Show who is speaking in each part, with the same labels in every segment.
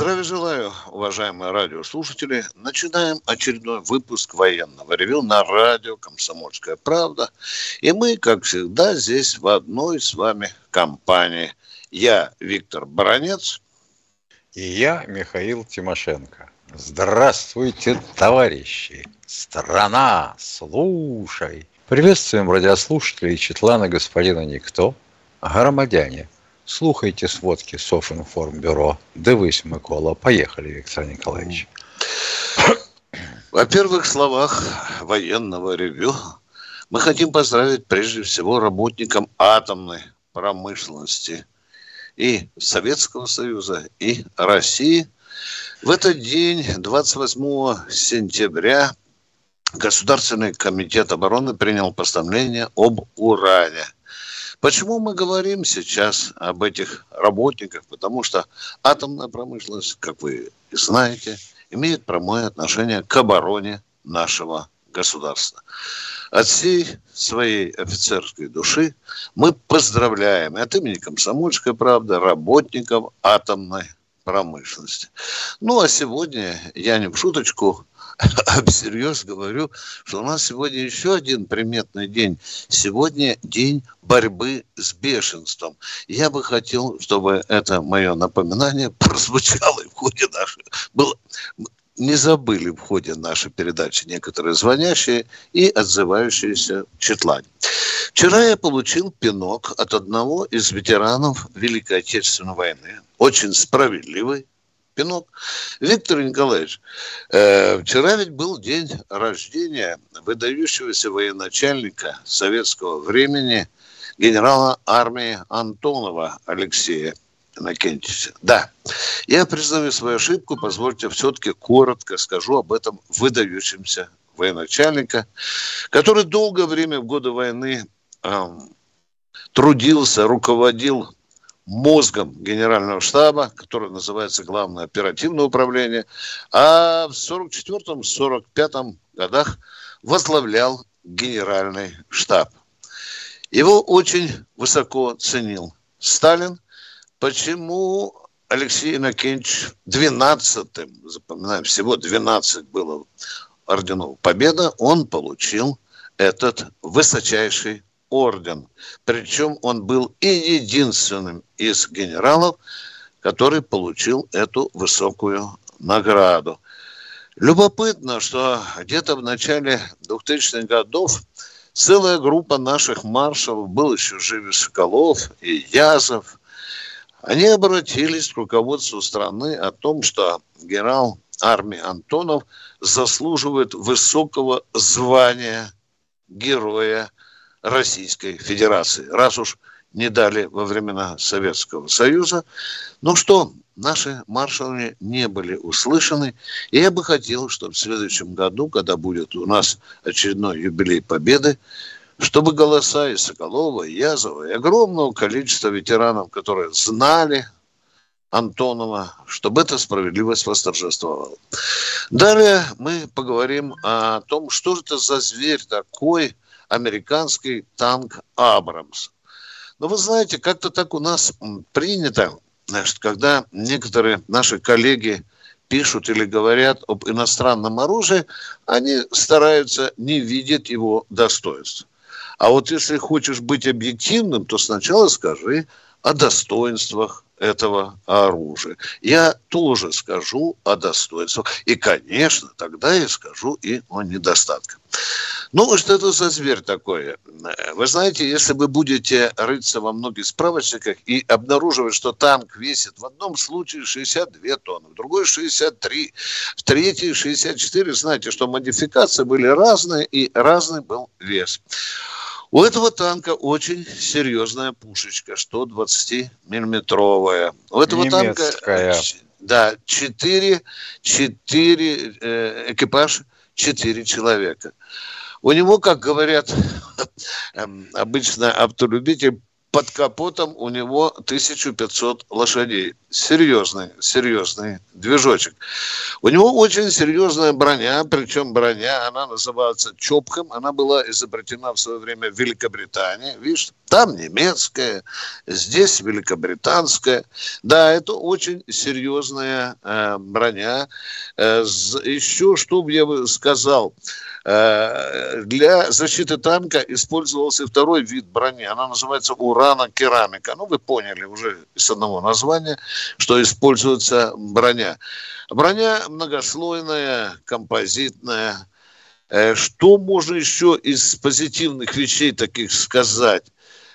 Speaker 1: Здравия желаю, уважаемые радиослушатели. Начинаем очередной выпуск военного ревю на радио «Комсомольская правда». И мы, как всегда, здесь в одной с вами компании. Я Виктор Баранец.
Speaker 2: И я Михаил Тимошенко. Здравствуйте, товарищи! Страна, слушай! Приветствуем радиослушателей Четлана господина Никто, громадяне – Слухайте сводки Софинформбюро. Дивись, Микола. Поехали, Виктор Николаевич.
Speaker 1: Во первых словах военного ревю мы хотим поздравить прежде всего работникам атомной промышленности и Советского Союза, и России. В этот день, 28 сентября, Государственный комитет обороны принял постановление об уране – Почему мы говорим сейчас об этих работниках? Потому что атомная промышленность, как вы знаете, имеет прямое отношение к обороне нашего государства. От всей своей офицерской души мы поздравляем от имени комсомольской правды работников атомной промышленности. Ну, а сегодня я не в шуточку а всерьез говорю, что у нас сегодня еще один приметный день. Сегодня день борьбы с бешенством. Я бы хотел, чтобы это мое напоминание прозвучало в ходе нашей... Было, не забыли в ходе нашей передачи некоторые звонящие и отзывающиеся Четлань. Вчера я получил пинок от одного из ветеранов Великой Отечественной войны, очень справедливый, пинок. Виктор Николаевич, э, вчера ведь был день рождения выдающегося военачальника советского времени генерала армии Антонова Алексея Иннокентьевича. Да, я признаю свою ошибку, позвольте все-таки коротко скажу об этом выдающемся военачальника, который долгое время в годы войны э, трудился, руководил мозгом генерального штаба, который называется Главное оперативное управление, а в 44-45 годах возглавлял генеральный штаб. Его очень высоко ценил Сталин. Почему Алексей Иннокентьевич 12-м, запоминаем, всего 12 было орденов Победа, он получил этот высочайший орден. Причем он был и единственным из генералов, который получил эту высокую награду. Любопытно, что где-то в начале 2000-х годов целая группа наших маршалов, был еще жив Соколов и Язов, они обратились к руководству страны о том, что генерал армии Антонов заслуживает высокого звания героя Российской Федерации, раз уж не дали во времена Советского Союза. Ну что, наши маршалы не были услышаны. И я бы хотел, чтобы в следующем году, когда будет у нас очередной юбилей Победы, чтобы голоса и Соколова, и Язова, и огромного количества ветеранов, которые знали Антонова, чтобы эта справедливость восторжествовала. Далее мы поговорим о том, что же это за зверь такой, американский танк «Абрамс». Но вы знаете, как-то так у нас принято, значит, когда некоторые наши коллеги пишут или говорят об иностранном оружии, они стараются не видеть его достоинств. А вот если хочешь быть объективным, то сначала скажи о достоинствах этого оружия. Я тоже скажу о достоинствах. И, конечно, тогда я скажу и о недостатках. Ну, что это за зверь такой? Вы знаете, если вы будете рыться во многих справочниках и обнаруживать, что танк весит в одном случае 62 тонны, в другой 63, в третьей 64, знаете, что модификации были разные и разный был вес. У этого танка очень серьезная пушечка, 120-миллиметровая. У этого Немецкая. танка да, 4, 4 э, экипаж четыре человека. У него, как говорят эм, обычно автолюбитель, под капотом у него 1500 лошадей. Серьезный, серьезный движочек. У него очень серьезная броня, причем броня, она называется Чопком, она была изобретена в свое время в Великобритании. Видишь, там немецкая, здесь великобританская. Да, это очень серьезная э, броня. Э, еще, что бы я сказал, для защиты танка использовался второй вид брони. Она называется урано-керамика. Ну, вы поняли уже из одного названия, что используется броня. Броня многослойная, композитная. Э, что можно еще из позитивных вещей таких сказать?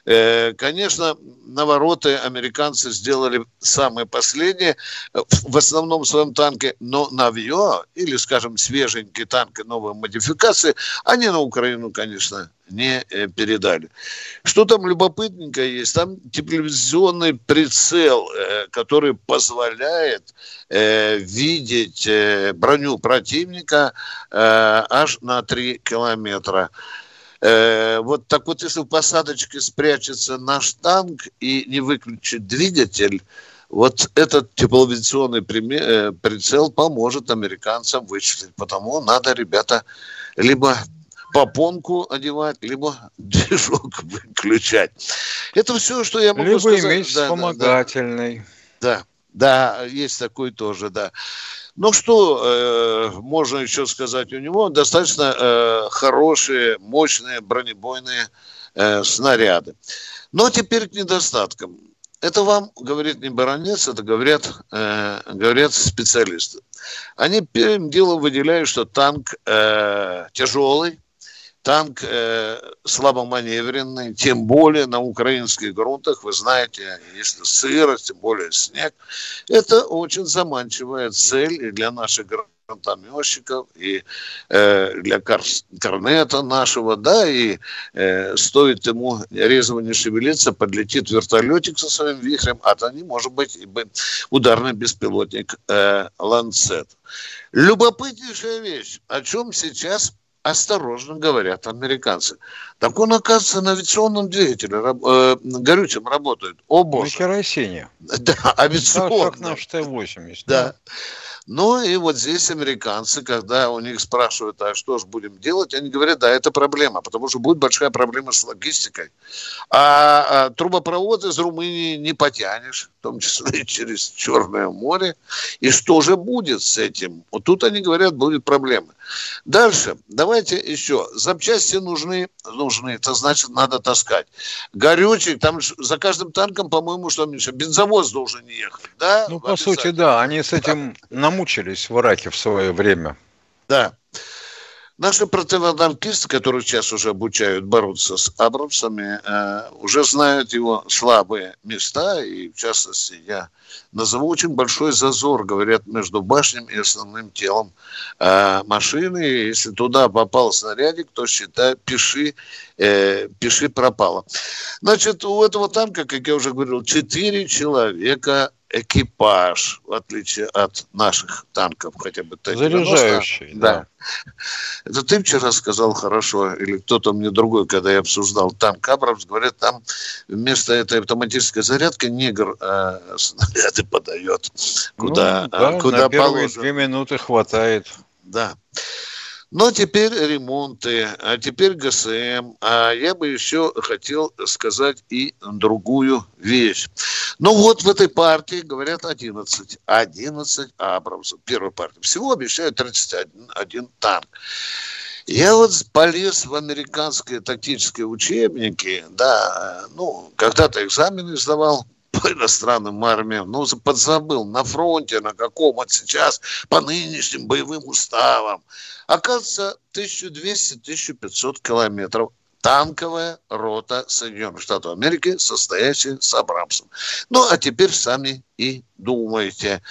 Speaker 1: Э, конечно, навороты американцы сделали самые последние, э, в основном в своем танке, но Навье, или, скажем, свеженький танк новой модификации, они на Украину, конечно, не э, передали. Что там любопытненькое есть? Там телевизионный прицел, который позволяет видеть броню противника аж на 3 километра. Э, вот так вот, если в посадочке спрячется наш танк и не выключит двигатель, вот этот тепловизионный э, прицел поможет американцам вычислить. Потому надо, ребята, либо попонку одевать, либо движок выключать. Это все, что я могу
Speaker 2: либо
Speaker 1: сказать.
Speaker 2: Либо иметь да, вспомогательный.
Speaker 1: Да, да, да, есть такой тоже, да. Ну что э, можно еще сказать? У него достаточно э, хорошие, мощные бронебойные э, снаряды. Но теперь к недостаткам. Это вам говорит не баронец, это говорят, э, говорят специалисты. Они первым делом выделяют, что танк э, тяжелый, танк э, слабоманевренный, тем более на украинских грунтах, вы знаете, если сырость, тем более снег, это очень заманчивая цель и для наших гранатометчиков, и э, для кар корнета нашего, да, и э, стоит ему резво не шевелиться, подлетит вертолетик со своим вихрем, а то не может быть и ударный беспилотник э, «Ланцет». Любопытнейшая вещь, о чем сейчас осторожно говорят американцы. Так он, оказывается, на авиационном двигателе э, горючем работает. О, боже.
Speaker 2: На керосине.
Speaker 1: Да, авиационном.
Speaker 2: Так, как наш Т-80.
Speaker 1: Да. да. Ну и вот здесь американцы, когда у них спрашивают, а что же будем делать, они говорят, да, это проблема, потому что будет большая проблема с логистикой. А, а трубопровод из Румынии не потянешь, том числе и через Черное море. И что же будет с этим? Вот тут они говорят, будет проблема. Дальше, давайте еще. Запчасти нужны, нужны, это значит, надо таскать. Горючий, там за каждым танком, по-моему, что меньше, бензовоз должен ехать, да?
Speaker 2: Ну, по сути, да, они с этим намучились в Ираке в свое время.
Speaker 1: Да. Наши противотанкисты, которые сейчас уже обучают бороться с абрамсами, э, уже знают его слабые места, и в частности я назову очень большой зазор, говорят, между башней и основным телом э, машины. Если туда попал снарядик, то считай, пиши, э, пиши пропало. Значит, у этого танка, как я уже говорил, четыре человека экипаж, в отличие от наших танков, хотя бы
Speaker 2: Т-90. Заряжающий, да. да.
Speaker 1: Это ты вчера сказал хорошо, или кто-то мне другой, когда я обсуждал танк Абрамс, говорят, там вместо этой автоматической зарядки негр э, снаряды подает, куда,
Speaker 2: ну, да,
Speaker 1: куда
Speaker 2: на первые две минуты хватает.
Speaker 1: Да. Но теперь ремонты, а теперь ГСМ. А я бы еще хотел сказать и другую вещь. Ну вот в этой партии говорят 11. 11 Абрамсов. Первая партия. Всего обещают 31 танк. Я вот полез в американские тактические учебники, да, ну, когда-то экзамены сдавал по иностранным армиям, ну, подзабыл, на фронте, на каком вот сейчас, по нынешним боевым уставам. Оказывается, 1200-1500 километров танковая рота Соединенных Штатов Америки, состоящая с Абрамсом. Ну, а теперь сами и думайте.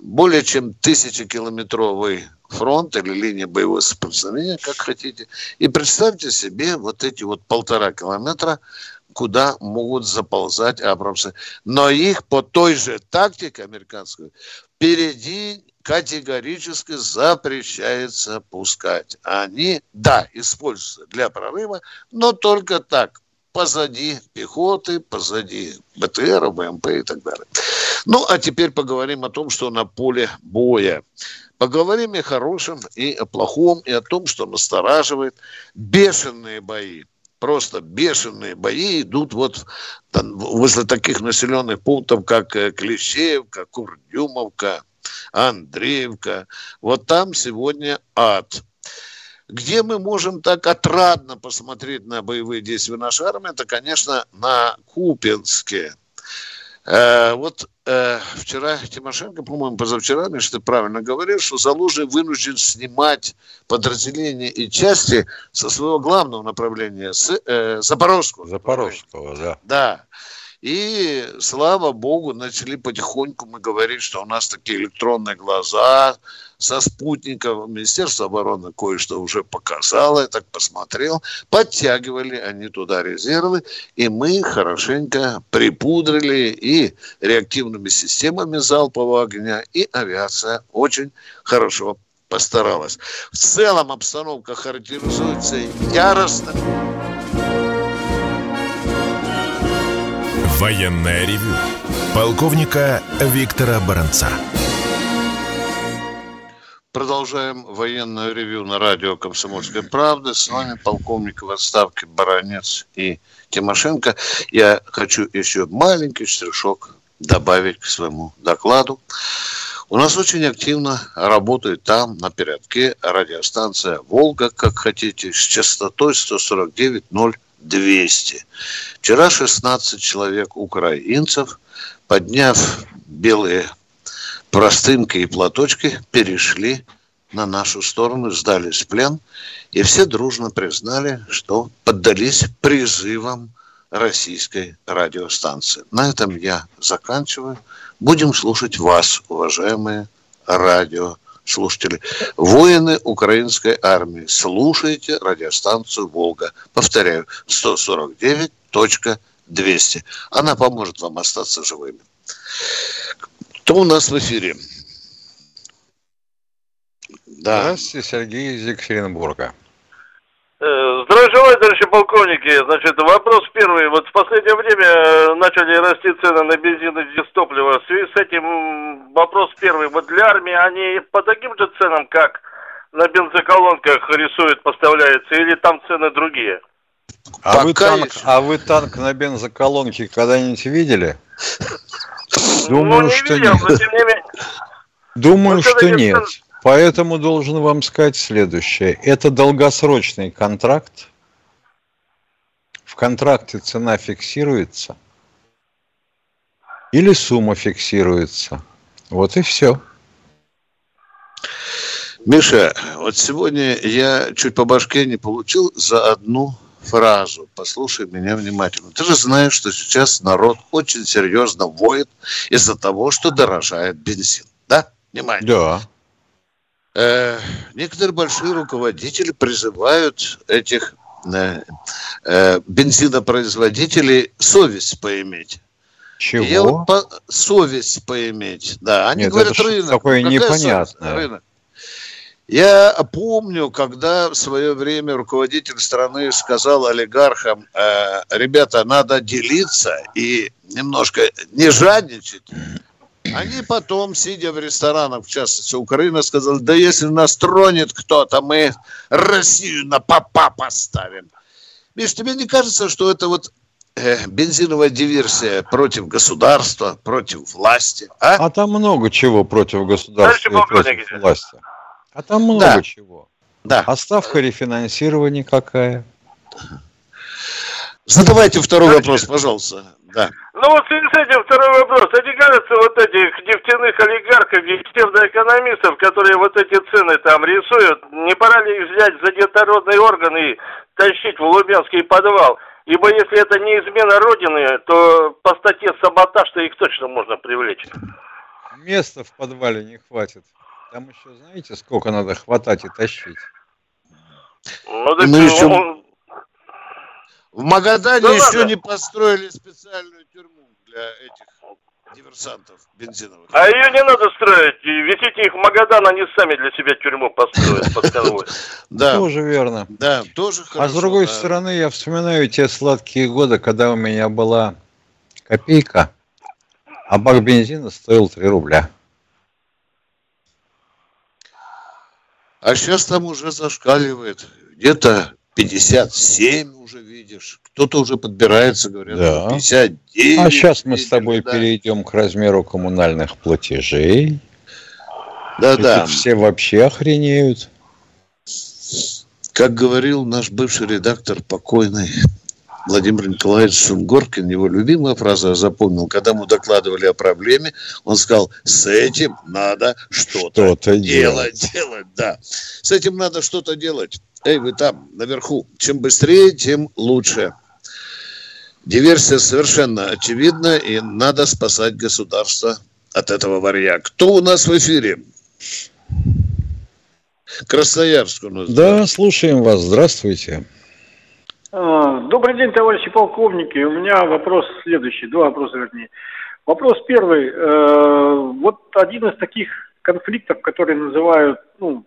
Speaker 1: Более чем тысячекилометровый фронт или линия боевого соприкосновения, как хотите. И представьте себе вот эти вот полтора километра куда могут заползать абрамсы. Но их по той же тактике американской впереди категорически запрещается пускать. Они, да, используются для прорыва, но только так, позади пехоты, позади БТР, БМП и так далее. Ну, а теперь поговорим о том, что на поле боя. Поговорим и о хорошем, и о плохом, и о том, что настораживает. Бешеные бои просто бешеные бои идут вот там, возле таких населенных пунктов, как э, Клещеевка, Курдюмовка, Андреевка. Вот там сегодня ад. Где мы можем так отрадно посмотреть на боевые действия нашей армии, это, конечно, на Купинске. Э, вот э, вчера Тимошенко, по-моему, позавчера, если ты правильно говорил, что Залужный вынужден снимать подразделения и части со своего главного направления, с э, Запорожского.
Speaker 2: Запорожского, да.
Speaker 1: Да. И, слава богу, начали потихоньку мы говорить, что у нас такие электронные глаза со спутников. Министерство обороны кое-что уже показало, я так посмотрел. Подтягивали они туда резервы, и мы хорошенько припудрили и реактивными системами залпового огня, и авиация очень хорошо постаралась. В целом обстановка характеризуется яростно.
Speaker 3: Военное ревю полковника Виктора Баранца.
Speaker 1: Продолжаем военное ревю на радио «Комсомольская правда». С вами полковник в отставке Баранец и Тимошенко. Я хочу еще маленький штришок добавить к своему докладу. У нас очень активно работает там, на передке, радиостанция «Волга», как хотите, с частотой 149.0 200. Вчера 16 человек украинцев, подняв белые простынки и платочки, перешли на нашу сторону, сдались в плен, и все дружно признали, что поддались призывам российской радиостанции. На этом я заканчиваю. Будем слушать вас, уважаемые радиостанции слушатели, воины украинской армии, слушайте радиостанцию «Волга». Повторяю, 149.200. Она поможет вам остаться живыми. Кто у нас в эфире?
Speaker 2: Да. Здравствуйте, Сергей из Екатеринбурга.
Speaker 4: Э, здравия желаю, товарищи полковники. Значит, вопрос первый. Вот в последнее время э, начали расти цены на бензин и дистопливо. В связи с этим вопрос первый. Вот для армии они по таким же ценам, как на бензоколонках рисуют, поставляются, или там цены другие?
Speaker 2: А вы, танк, а вы танк на бензоколонке когда-нибудь видели?
Speaker 4: Ну, Думаю, ну, не что видел, нет. но тем не менее.
Speaker 2: Думаю, что нет. Поэтому должен вам сказать следующее. Это долгосрочный контракт. В контракте цена фиксируется. Или сумма фиксируется. Вот и все.
Speaker 1: Миша, вот сегодня я чуть по башке не получил за одну фразу. Послушай меня внимательно. Ты же знаешь, что сейчас народ очень серьезно воет из-за того, что дорожает бензин. Да? Внимание.
Speaker 2: Да
Speaker 1: э, некоторые большие руководители призывают этих э, э, бензинопроизводителей совесть поиметь.
Speaker 2: Чего? Я вот
Speaker 1: по, совесть поиметь, да. Они
Speaker 2: Нет,
Speaker 1: говорят
Speaker 2: это
Speaker 1: рынок.
Speaker 2: Такое непонятное.
Speaker 1: Рынок. Я помню, когда в свое время руководитель страны сказал олигархам, э, ребята, надо делиться и немножко не жадничать, они потом, сидя в ресторанах, в частности, Украина, сказали, да если нас тронет кто-то, мы Россию на папа поставим. Миш, тебе не кажется, что это вот э, бензиновая диверсия против государства, против власти?
Speaker 2: А, а там много чего против государства и против власти. А там много да. чего.
Speaker 1: Да.
Speaker 2: А ставка рефинансирования какая?
Speaker 1: Задавайте второй вопрос, пожалуйста. Да.
Speaker 4: Ну вот в связи с этим второй вопрос. А не кажется вот этих нефтяных олигархов и псевдоэкономистов, которые вот эти цены там рисуют, не пора ли их взять за детородный орган и тащить в Лубенский подвал? Ибо если это не измена Родины, то по статье саботаж-то их точно можно привлечь.
Speaker 2: Места в подвале не хватит. Там еще знаете, сколько надо хватать и тащить?
Speaker 1: Ну, так, ну, еще... В Магадане да еще ладно. не построили специальную тюрьму для этих диверсантов бензиновых.
Speaker 4: А ее не надо строить. Везите их в Магадан, они сами для себя тюрьму построят под конвой.
Speaker 2: Да. Тоже верно.
Speaker 1: Да, тоже хорошо.
Speaker 2: А с другой стороны, я вспоминаю те сладкие годы, когда у меня была копейка, а бак бензина стоил 3 рубля.
Speaker 1: А сейчас там уже зашкаливает. Где-то 57 уже видишь. Кто-то уже подбирается, говорят, да. 59.
Speaker 2: А сейчас мы с тобой да. перейдем к размеру коммунальных платежей. Да-да. Все вообще охренеют.
Speaker 1: Как говорил наш бывший редактор, покойный Владимир Николаевич Сунгоркин, его любимая фраза, я запомнил, когда ему докладывали о проблеме, он сказал, с этим надо что-то, что делать, делать. делать. Да, с этим надо что-то делать. Эй, вы там, наверху, чем быстрее, тем лучше. Диверсия совершенно очевидна, и надо спасать государство от этого варья. Кто у нас в эфире? Красноярск у нас.
Speaker 2: Да, слушаем вас. Здравствуйте.
Speaker 5: А, добрый день, товарищи полковники. У меня вопрос следующий, два вопроса вернее. Вопрос первый. Э, вот один из таких конфликтов, которые называют ну,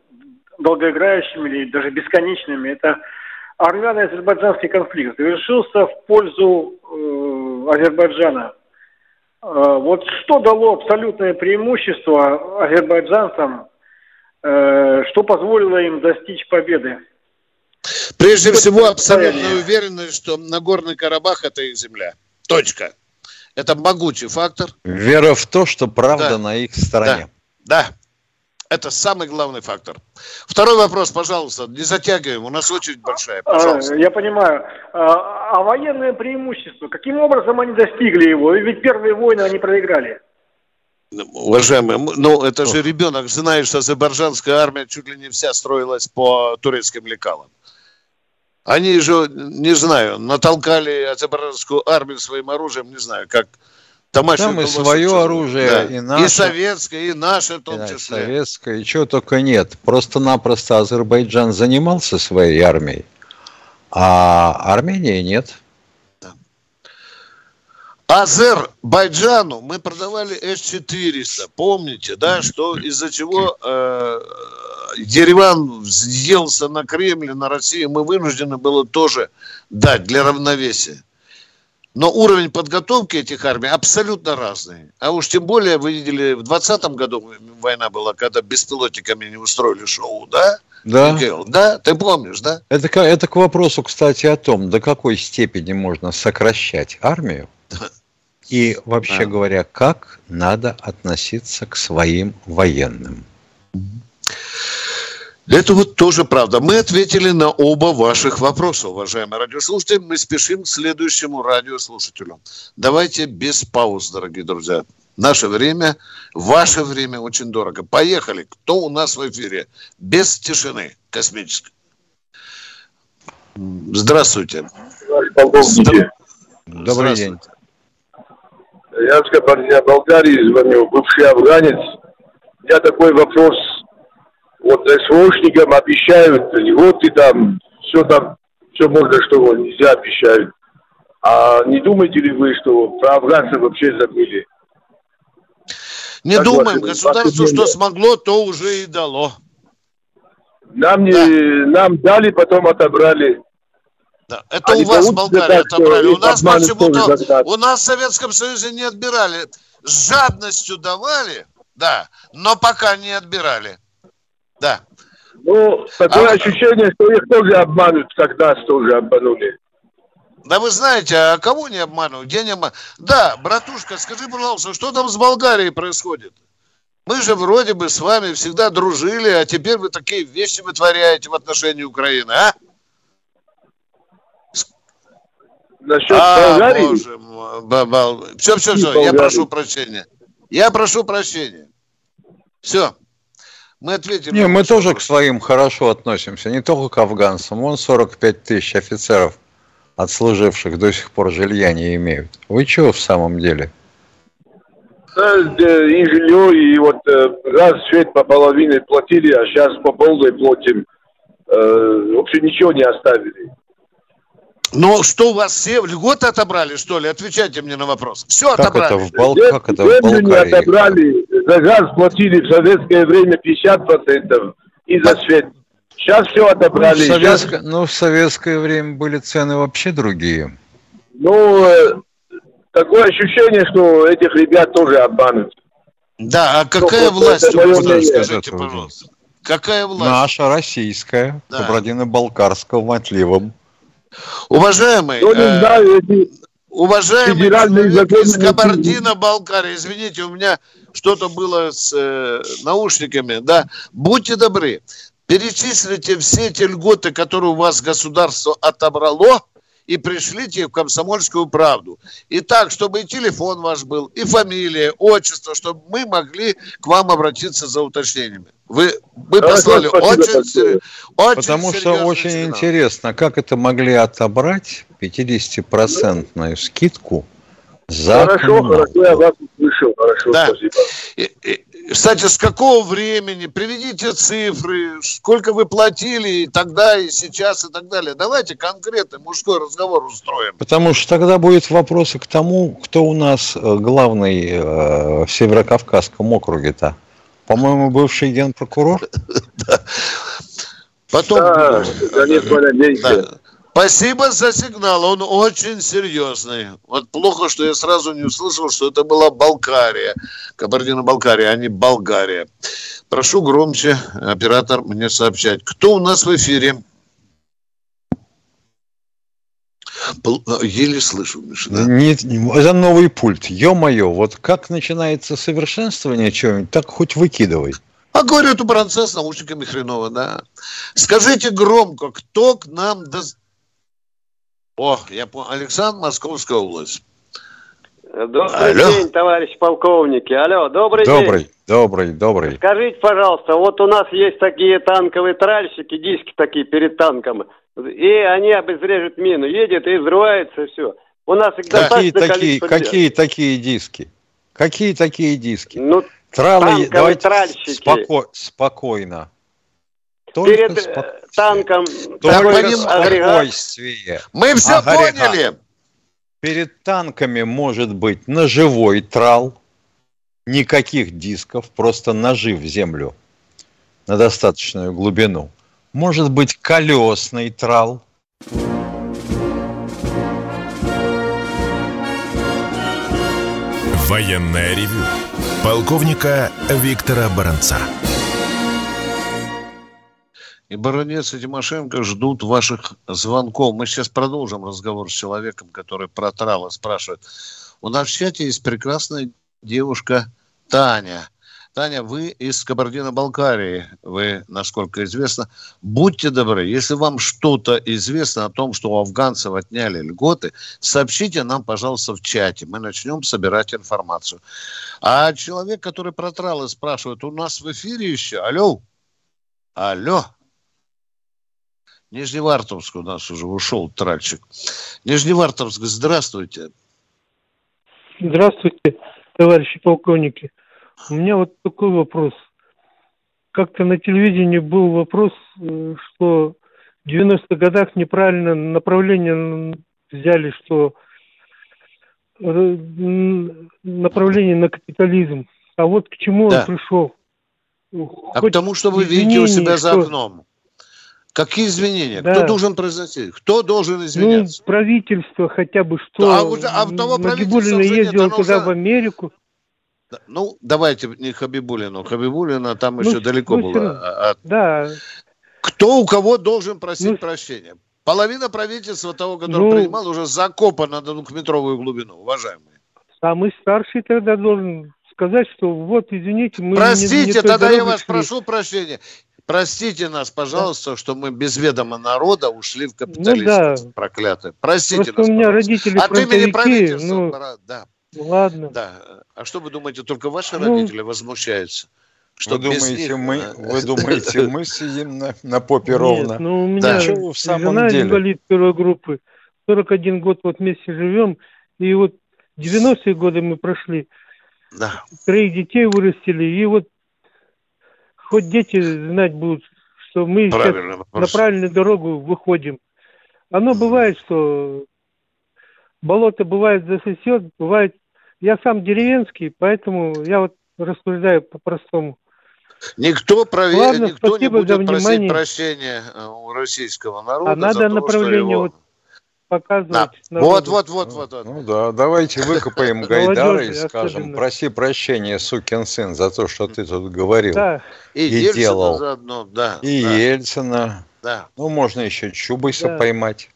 Speaker 5: долгоиграющими или даже бесконечными, это армяно-азербайджанский конфликт. Завершился в пользу э, Азербайджана. Э, вот что дало абсолютное преимущество азербайджанцам, что позволило им достичь победы?
Speaker 1: Прежде всего, абсолютно уверены, что Нагорный Карабах – это их земля. Точка. Это могучий фактор.
Speaker 2: Вера в то, что правда да. на их стороне.
Speaker 1: Да. да. Это самый главный фактор. Второй вопрос, пожалуйста, не затягиваем, у нас очередь большая,
Speaker 5: а, пожалуйста. Я понимаю. А, а военное преимущество, каким образом они достигли его? Ведь первые войны они проиграли.
Speaker 1: Уважаемые, ну это же ребенок знает, что азербайджанская армия чуть ли не вся строилась по турецким лекалам. Они же, не знаю, натолкали азербайджанскую армию своим оружием, не знаю, как
Speaker 2: там, Там и свое оружие, да. и наше.
Speaker 1: И советское, и наше в том да, числе.
Speaker 2: Советское, и чего только нет. Просто-напросто Азербайджан занимался своей армией, а Армении нет.
Speaker 1: Азербайджану мы продавали С-400, помните, да, что из-за чего э, Ереван взъелся на Кремль, на Россию, мы вынуждены было тоже дать для равновесия. Но уровень подготовки этих армий абсолютно разный. А уж тем более, вы видели, в 2020 году война была, когда беспилотниками не устроили шоу, да?
Speaker 2: Да.
Speaker 1: Михаил, да? Ты помнишь, да?
Speaker 2: Это, это к вопросу, кстати, о том, до какой степени можно сокращать армию и, вообще да. говоря, как надо относиться к своим военным.
Speaker 1: Это вот тоже правда. Мы ответили на оба ваших вопроса, уважаемые радиослушатели. Мы спешим к следующему радиослушателю. Давайте без пауз, дорогие друзья. Наше время, ваше время очень дорого. Поехали. Кто у нас в эфире? Без тишины космической. Здравствуйте.
Speaker 2: Здравствуйте. Добрый день.
Speaker 6: Я с Болгарии звоню, бывший афганец. Меня такой вопрос. Вот СВОшникам обещают льготы там, все там, все можно, что нельзя обещают. А не думаете ли вы, что про афганцев вообще забыли?
Speaker 1: Не как думаем. Государство, что смогло, то уже и дало.
Speaker 6: Нам, не, да. нам дали, потом отобрали.
Speaker 1: Да. Это Они у вас Болгария отобрали. У нас почему-то... У нас в Советском Союзе не отбирали. С жадностью давали, да, но пока не отбирали. Да.
Speaker 6: Ну, такое а, ощущение, что их тоже обманут, как нас тоже обманули.
Speaker 1: Да вы знаете, а кого не обманывают? Где не обманывают? Да, братушка, скажи, пожалуйста, что там с Болгарией происходит? Мы же вроде бы с вами всегда дружили, а теперь вы такие вещи вытворяете в отношении Украины, а?
Speaker 6: Насчет а, Болгарии? Боже
Speaker 1: мой. Все, все, все, я прошу прощения. Я прошу прощения. Все.
Speaker 2: Мы ответим. Не, мы тоже к своим хорошо относимся, не только к афганцам. Вон 45 тысяч офицеров, отслуживших, до сих пор жилья не имеют. Вы чего в самом деле?
Speaker 6: Да, и жилье, и вот э, газ, свет по половине платили, а сейчас по полной платим. Э, вообще ничего не оставили.
Speaker 1: Ну, что у вас все льготы отобрали, что ли? Отвечайте мне на вопрос. Все
Speaker 2: как
Speaker 1: отобрали.
Speaker 2: Это в Бал... Как это в Болгарии?
Speaker 6: отобрали. За газ платили в советское время 50% и за свет. Сейчас все отобрали.
Speaker 2: Ну, в, советское, Сейчас... ну, в советское время были цены вообще другие.
Speaker 6: Ну, э, такое ощущение, что этих ребят тоже обманут.
Speaker 1: Да, а какая ну, власть у вас, скажите, пожалуйста? Какая власть?
Speaker 2: Наша российская, да. Кабардино-Балкарского в отливом.
Speaker 1: Уважаемый, ну, не э, знаю, эти уважаемый человек из Кабардино-Балкарии, извините, у меня что-то было с э, наушниками, да, будьте добры, перечислите все эти льготы, которые у вас государство отобрало, и пришлите в комсомольскую правду. И так, чтобы и телефон ваш был, и фамилия, отчество, чтобы мы могли к вам обратиться за уточнениями. Вы, вы послали очень,
Speaker 2: сер... очень Потому что очень сигнал. интересно, как это могли отобрать 50-процентную скидку за
Speaker 6: Хорошо, хорошо, я вас услышал. Хорошо, да. спасибо. И,
Speaker 1: и, кстати, с какого времени? Приведите цифры, сколько вы платили и тогда, и сейчас, и так далее. Давайте конкретный мужской разговор устроим.
Speaker 2: Потому что тогда будут вопросы к тому, кто у нас э, главный э, в Северокавказском округе-то. По-моему, бывший генпрокурор?
Speaker 1: Потом... Да, Спасибо за сигнал, он очень серьезный. Вот плохо, что я сразу не услышал, что это была Балкария, Кабардино-Балкария, а не Болгария. Прошу громче, оператор, мне сообщать. Кто у нас в эфире? Еле слышу, Миша, да?
Speaker 2: Нет, это новый пульт. Ё-моё, вот как начинается совершенствование чего-нибудь, так хоть выкидывай.
Speaker 1: А говорят у бранца с наушниками хреново, да. Скажите громко, кто к нам... До... О, я понял. Александр, Московская область.
Speaker 7: Добрый Алло. день, товарищ полковники. Алло, добрый,
Speaker 2: добрый
Speaker 7: день.
Speaker 2: Добрый, добрый.
Speaker 7: Скажите, пожалуйста, вот у нас есть такие танковые тральщики, диски такие перед танком и они обезврежут мину. Едет и взрывается, все. У нас их
Speaker 2: какие такие, какие такие диски? Какие такие диски? Ну, Тралы, давайте тральщики. Споко, спокойно.
Speaker 7: Только Перед э, спок... танком
Speaker 2: Только спокойствие.
Speaker 1: Мы все агрегат. поняли.
Speaker 2: Перед танками может быть ножевой трал, никаких дисков, просто ножи в землю на достаточную глубину может быть колесный трал.
Speaker 3: Военная ревю. Полковника Виктора Баранца.
Speaker 1: И баронец и Тимошенко ждут ваших звонков. Мы сейчас продолжим разговор с человеком, который про тралы спрашивает. У нас в чате есть прекрасная девушка Таня – Таня, вы из Кабардино-Балкарии, вы, насколько известно. Будьте добры, если вам что-то известно о том, что у афганцев отняли льготы, сообщите нам, пожалуйста, в чате. Мы начнем собирать информацию. А человек, который протрал и спрашивает, у нас в эфире еще? Алло? Алло? Нижневартовск у нас уже ушел тральчик. Нижневартовск, здравствуйте.
Speaker 8: Здравствуйте, товарищи полковники. У меня вот такой вопрос. Как-то на телевидении был вопрос, э, что в 90-х годах неправильно направление взяли, что э, направление на капитализм. А вот к чему да. он пришел?
Speaker 1: А Хоть потому что вы видите у себя за окном. Какие изменения? Да. Кто должен произойти? Кто должен изменяться?
Speaker 8: Ну, правительство хотя бы что. А, а того Нагибулина ездил туда уже... в Америку.
Speaker 1: Ну, давайте не Хабибулину. Хабибулина там ну, еще далеко ну, было.
Speaker 8: А, да.
Speaker 1: Кто у кого должен просить ну, прощения? Половина правительства того, который ну, принимал, уже закопана на двухметровую глубину, уважаемые.
Speaker 8: Самый старший тогда должен сказать, что вот, извините, мы
Speaker 1: Простите, не, не тогда я вас шли. прошу прощения. Простите нас, пожалуйста, да. что мы без ведома народа ушли в капитализм. Ну, да. Проклятые. Простите
Speaker 8: Просто нас, у меня пожалуйста. родители
Speaker 1: От имени правительства, ну, да.
Speaker 8: Ладно.
Speaker 1: Да. А что вы думаете, только ваши ну, родители возмущаются?
Speaker 2: Что вы думаете, них... мы, вы думаете, мы сидим на, на попе Нет, ровно?
Speaker 8: ну у меня да. в самом жена деле? инвалид первой группы. 41 год вот вместе живем. И вот 90-е годы мы прошли. Да. Троих детей вырастили. И вот хоть дети знать будут, что мы сейчас на правильную дорогу выходим. Оно бывает, что болото бывает засосет, бывает... Я сам деревенский, поэтому я вот рассуждаю по-простому.
Speaker 1: Никто, провер...
Speaker 8: Ладно,
Speaker 1: Никто не будет просить
Speaker 8: внимание.
Speaker 1: прощения у российского народа
Speaker 8: А надо
Speaker 1: за то,
Speaker 8: направление
Speaker 1: что его...
Speaker 8: вот показывать.
Speaker 1: Да. Вот, вот, вот, вот, вот.
Speaker 2: Ну да, давайте выкопаем Гайдара и скажем, проси прощения, сукин сын, за то, что ты тут говорил.
Speaker 8: Да,
Speaker 1: И,
Speaker 2: И
Speaker 1: Ельцина
Speaker 2: делал.
Speaker 1: заодно, да.
Speaker 2: И
Speaker 1: да,
Speaker 2: Ельцина.
Speaker 1: да.
Speaker 2: Ну, можно еще Чубайса
Speaker 8: Да.
Speaker 2: поймать.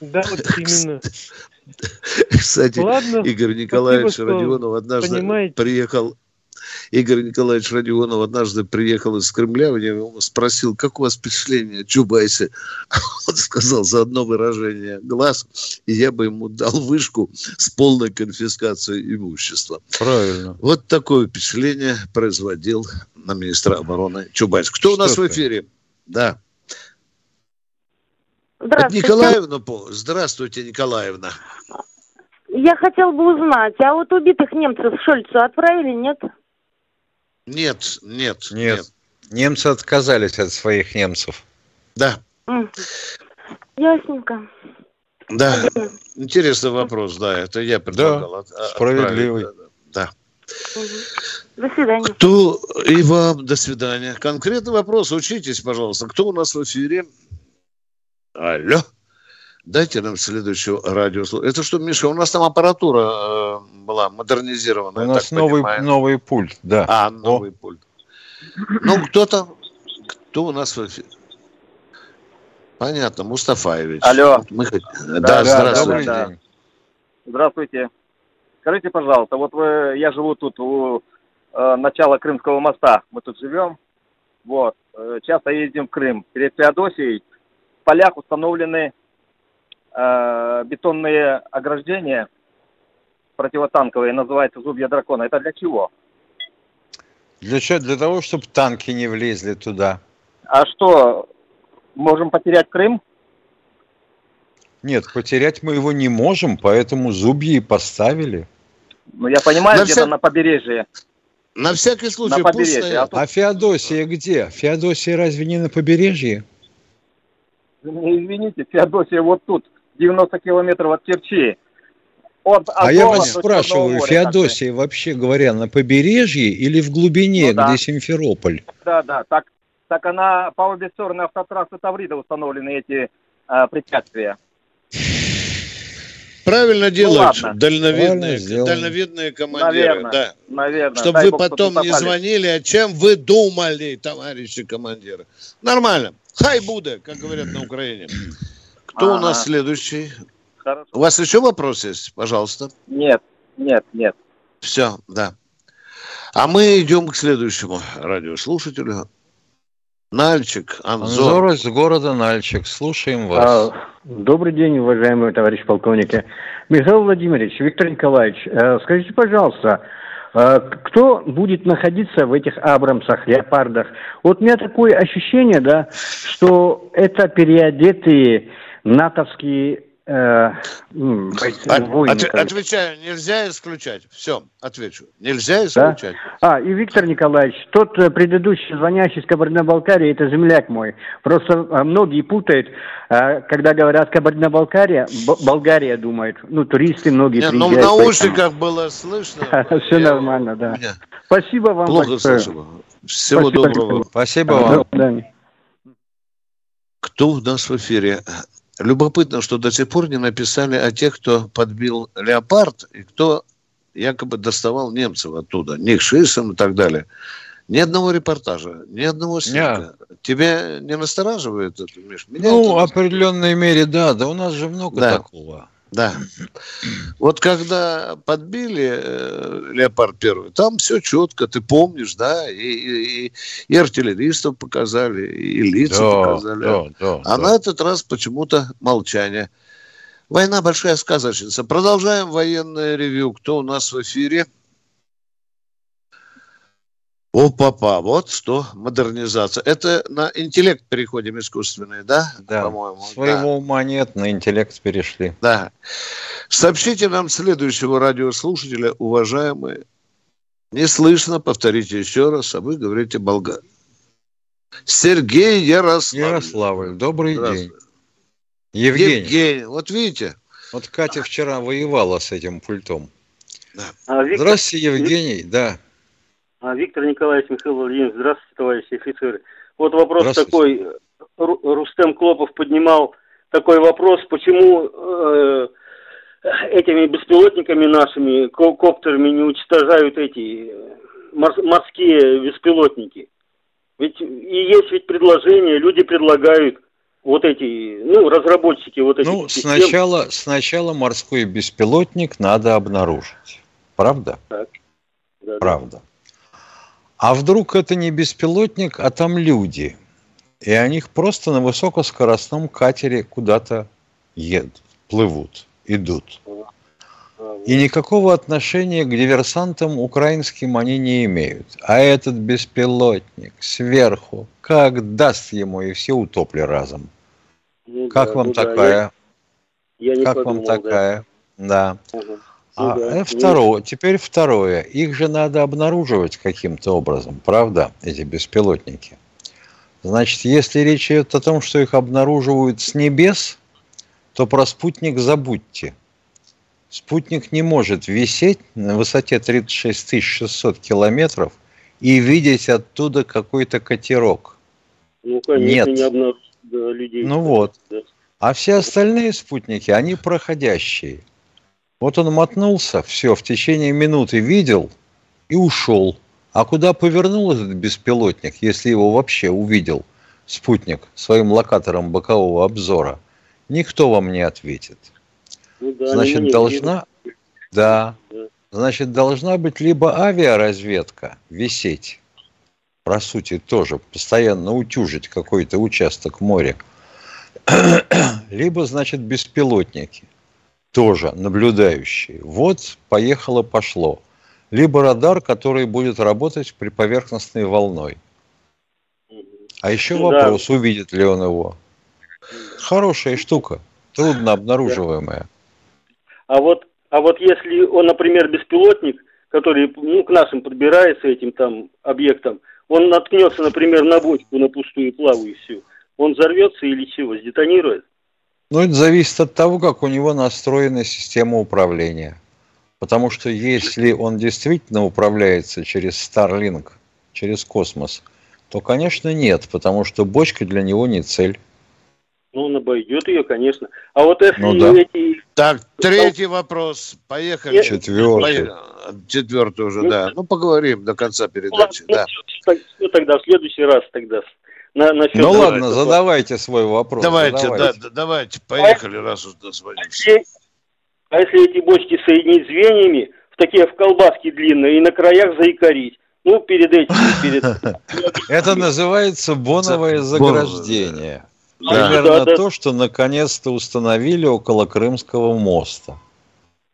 Speaker 8: да, вот именно.
Speaker 1: Кстати,
Speaker 8: Ладно,
Speaker 1: Игорь Николаевич
Speaker 8: спасибо,
Speaker 1: Родионов однажды
Speaker 8: понимаете.
Speaker 1: приехал. Игорь Николаевич Родионов однажды приехал из Кремля, я его спросил, как у вас впечатление о Чубайсе? Он сказал за одно выражение глаз, и я бы ему дал вышку с полной конфискацией имущества.
Speaker 2: Правильно.
Speaker 1: Вот такое впечатление производил на министра обороны Чубайс. Кто у нас
Speaker 2: Что
Speaker 1: в
Speaker 2: ты?
Speaker 1: эфире? Да. Это
Speaker 9: Здравствуйте.
Speaker 1: Николаевна. Здравствуйте, Николаевна.
Speaker 9: Я хотел бы узнать, а вот убитых немцев Шольцу отправили, нет?
Speaker 1: Нет, нет,
Speaker 2: Нет.
Speaker 1: нет.
Speaker 2: Немцы отказались от своих немцев.
Speaker 1: Да.
Speaker 9: Ясненько.
Speaker 1: да. Интересный вопрос, да, это я предлагал. от- а-
Speaker 2: справедливый.
Speaker 1: Да.
Speaker 9: До свидания.
Speaker 1: Кто и вам до свидания. Конкретный вопрос, учитесь, пожалуйста. Кто у нас в эфире? Алло. Дайте нам следующего радиослушателя. Это что, Миша, у нас там аппаратура э, была модернизирована.
Speaker 2: У нас новый,
Speaker 1: понимаю.
Speaker 2: новый пульт, да.
Speaker 1: А, новый пульт. Ну, кто там? Кто у нас в эфире? Понятно, Мустафаевич.
Speaker 10: Алло.
Speaker 1: Мы хот- Да,
Speaker 10: Да,
Speaker 1: здравствуйте.
Speaker 10: да.
Speaker 2: день.
Speaker 10: Здравствуйте. Скажите, пожалуйста, вот вы, я живу тут у э, начала Крымского моста. Мы тут живем. Вот. Э, часто ездим в Крым. Перед Феодосией в полях установлены бетонные ограждения противотанковые, называется зубья дракона. Это для чего?
Speaker 2: Для, чего? Для того, чтобы танки не влезли туда.
Speaker 10: А что, можем потерять Крым?
Speaker 2: Нет, потерять мы его не можем, поэтому зубья и поставили.
Speaker 10: Ну, я понимаю,
Speaker 1: На
Speaker 10: где-то
Speaker 1: вся-
Speaker 10: на побережье.
Speaker 1: На всякий случай,
Speaker 10: На
Speaker 1: пусть
Speaker 10: побережье,
Speaker 1: стоят.
Speaker 10: а тут-
Speaker 2: А Феодосия где? Феодосия разве не на побережье?
Speaker 10: Извините, Феодосия вот тут, 90 километров от Керчи. От
Speaker 2: А я вас спрашиваю,
Speaker 10: моря,
Speaker 2: Феодосия вообще говоря на побережье или в глубине,
Speaker 10: Ну да.
Speaker 2: где Симферополь?
Speaker 10: Да, да, так, так она по обе стороны автотрассы Таврида установлены эти а, препятствия.
Speaker 1: Правильно делают
Speaker 10: ладно.
Speaker 1: дальновидные,
Speaker 2: Правильно
Speaker 1: дальновидные командиры.
Speaker 10: Наверное,
Speaker 1: Да.
Speaker 10: наверное.
Speaker 1: Чтобы
Speaker 10: Дай
Speaker 1: вы
Speaker 10: бог,
Speaker 1: потом не
Speaker 10: попали.
Speaker 1: звонили, о чем вы думали, товарищи командиры. Нормально. Хай буде, как говорят на Украине. Кто у
Speaker 10: Ага.
Speaker 1: нас следующий?
Speaker 10: Хорошо.
Speaker 1: У вас еще вопрос есть? Пожалуйста.
Speaker 10: Нет, нет, нет.
Speaker 1: Все, да. А мы идем к следующему радиослушателю. Нальчик, Анзор.
Speaker 2: Анзор из города Нальчик. Слушаем вас.
Speaker 11: А, Добрый день, уважаемые товарищи полковники. Михаил Владимирович, Виктор Николаевич, э, скажите, пожалуйста, э, кто будет находиться в этих Абрамсах, Леопардах? Вот у меня такое ощущение, да, что это переодетые натовские э,
Speaker 1: От-
Speaker 11: воины,
Speaker 1: от-
Speaker 11: короче.
Speaker 1: отвечаю, нельзя исключать. Все, отвечу. Нельзя
Speaker 11: Да?
Speaker 1: исключать.
Speaker 11: А, и Виктор Николаевич, тот э, предыдущий звонящий из Кабардино-Балкарии, это земляк мой. Просто э, многие путают, э, когда говорят Кабардино-Балкария, Болгария думают. Ну, туристы многие
Speaker 1: Не, ну, в
Speaker 11: приезжают.
Speaker 1: наушниках было слышно.
Speaker 11: Все нормально, да. Спасибо вам
Speaker 1: Плохо слышал. Всего доброго.
Speaker 2: Спасибо вам.
Speaker 1: Кто у нас в эфире? Любопытно, что до сих пор не написали о тех, кто подбил «Леопард» и кто якобы доставал немцев оттуда, Ник Шисом и так далее. Ни одного репортажа, ни одного снимка. Тебя не настораживает это, Миш? Меня
Speaker 2: Ну,
Speaker 1: это
Speaker 2: в определенной мере, да. Да у нас же много
Speaker 1: Да.
Speaker 2: такого.
Speaker 1: Да. Вот когда подбили э, Леопард первый, там все четко, ты помнишь, да, и, и- и- артиллеристов показали, и лица
Speaker 2: Да,
Speaker 1: показали.
Speaker 2: да, да,
Speaker 1: а
Speaker 2: да.
Speaker 1: на этот раз почему-то молчание. Война большая сказочница. Продолжаем военное ревью. Кто у нас в эфире? О, папа, вот что модернизация. Это на интеллект переходим искусственный, да?
Speaker 2: Да.
Speaker 1: По-моему. да.
Speaker 2: Своего ума нет, на интеллект перешли.
Speaker 1: Да. Сообщите нам следующего радиослушателя, уважаемые. Не слышно, повторите еще раз, а вы говорите болгар. Сергей Ярославль.
Speaker 2: Ярославль, добрый день. Евгений.
Speaker 1: Евгений. Вот видите?
Speaker 2: Вот Катя вчера воевала с этим пультом.
Speaker 12: А, Виктор-
Speaker 2: Здравствуйте, Евгений. Да.
Speaker 12: А, Виктор Николаевич, Михаил Владимирович, здравствуйте, товарищи офицеры. Вот вопрос такой. Ру- Рустем Клопов поднимал такой вопрос, почему э, этими беспилотниками нашими, ко- коптерами не уничтожают эти э, мор- морские беспилотники. Ведь и есть ведь предложение, люди предлагают вот эти, ну, разработчики вот этих
Speaker 2: Ну,
Speaker 12: систем.
Speaker 2: сначала, сначала морской беспилотник надо обнаружить. Правда?
Speaker 12: Так. Да, да.
Speaker 2: А вдруг это не беспилотник, а там люди? И они просто на высокоскоростном катере куда-то едут, плывут, идут. И никакого отношения к диверсантам украинским они не имеют. А этот беспилотник сверху, как даст ему, и все утопли разом.
Speaker 12: Ну
Speaker 2: Как
Speaker 12: да,
Speaker 2: вам
Speaker 12: ну да,
Speaker 2: такая?
Speaker 12: Я, я не
Speaker 2: как
Speaker 12: подумал,
Speaker 2: вам
Speaker 12: да.
Speaker 2: такая? Да.
Speaker 12: Ага. Ну
Speaker 2: А
Speaker 12: да.
Speaker 2: э,
Speaker 12: Ну,
Speaker 2: второе, теперь второе. Их же надо обнаруживать каким-то образом, правда, эти беспилотники. Значит, если речь идет о том, что их обнаруживают с небес, то про спутник забудьте. Спутник не может висеть на высоте 36 600 километров и видеть оттуда какой-то катерок.
Speaker 12: Ну, конечно,
Speaker 2: Нет.
Speaker 12: не обнаружить да, людей.
Speaker 2: Ну вот.
Speaker 12: Да.
Speaker 2: А все остальные спутники, они проходящие. Вот он мотнулся, все, в течение минуты видел и ушел. А куда повернул этот беспилотник, если его вообще увидел спутник своим локатором бокового обзора, никто вам не ответит.
Speaker 12: Ну да,
Speaker 2: Значит,
Speaker 12: не
Speaker 2: должна, да,
Speaker 12: Да.
Speaker 2: значит, должна быть либо авиаразведка висеть, по сути, тоже постоянно утюжить какой-то участок моря, либо, значит, беспилотники, тоже наблюдающие. Вот, поехало, пошло. Либо радар, который будет работать при поверхностной волной. А еще
Speaker 12: Ну да.
Speaker 2: вопрос, увидит ли он его. Хорошая штука, трудно обнаруживаемая.
Speaker 12: А вот, а вот если он, например, беспилотник, который ну, к нашим подбирается этим там объектам, он наткнется, например, на бочку, на пустую плавающую, он взорвется или чего, сдетонирует?
Speaker 2: Ну, это зависит от того, как у него настроена система управления. Потому что если он действительно управляется через Starlink, через космос, то, конечно, нет, потому что бочка для него не цель.
Speaker 12: Ну, он обойдет ее, конечно. А вот если
Speaker 2: Ну да.
Speaker 12: эти...
Speaker 1: Так, третий вопрос. Поехали.
Speaker 2: Четвертый.
Speaker 1: Четвертый уже, да. Ну, поговорим до конца передачи.
Speaker 12: Ну,
Speaker 1: Да.
Speaker 12: что тогда в следующий раз тогда? На, насчет
Speaker 2: Ну
Speaker 12: этого-
Speaker 2: ладно, задавайте свой вопрос.
Speaker 1: Давайте, да,
Speaker 2: задавайте.
Speaker 1: да, давайте, поехали, раз уж дозвонился.
Speaker 12: Если- А если эти бочки соединить звеньями, в такие в колбаски длинные, и на краях заикарить, ну, перед этим, перед...
Speaker 2: Это называется боновое
Speaker 1: За-
Speaker 2: заграждение. Примерно то, что наконец-то установили около Крымского моста.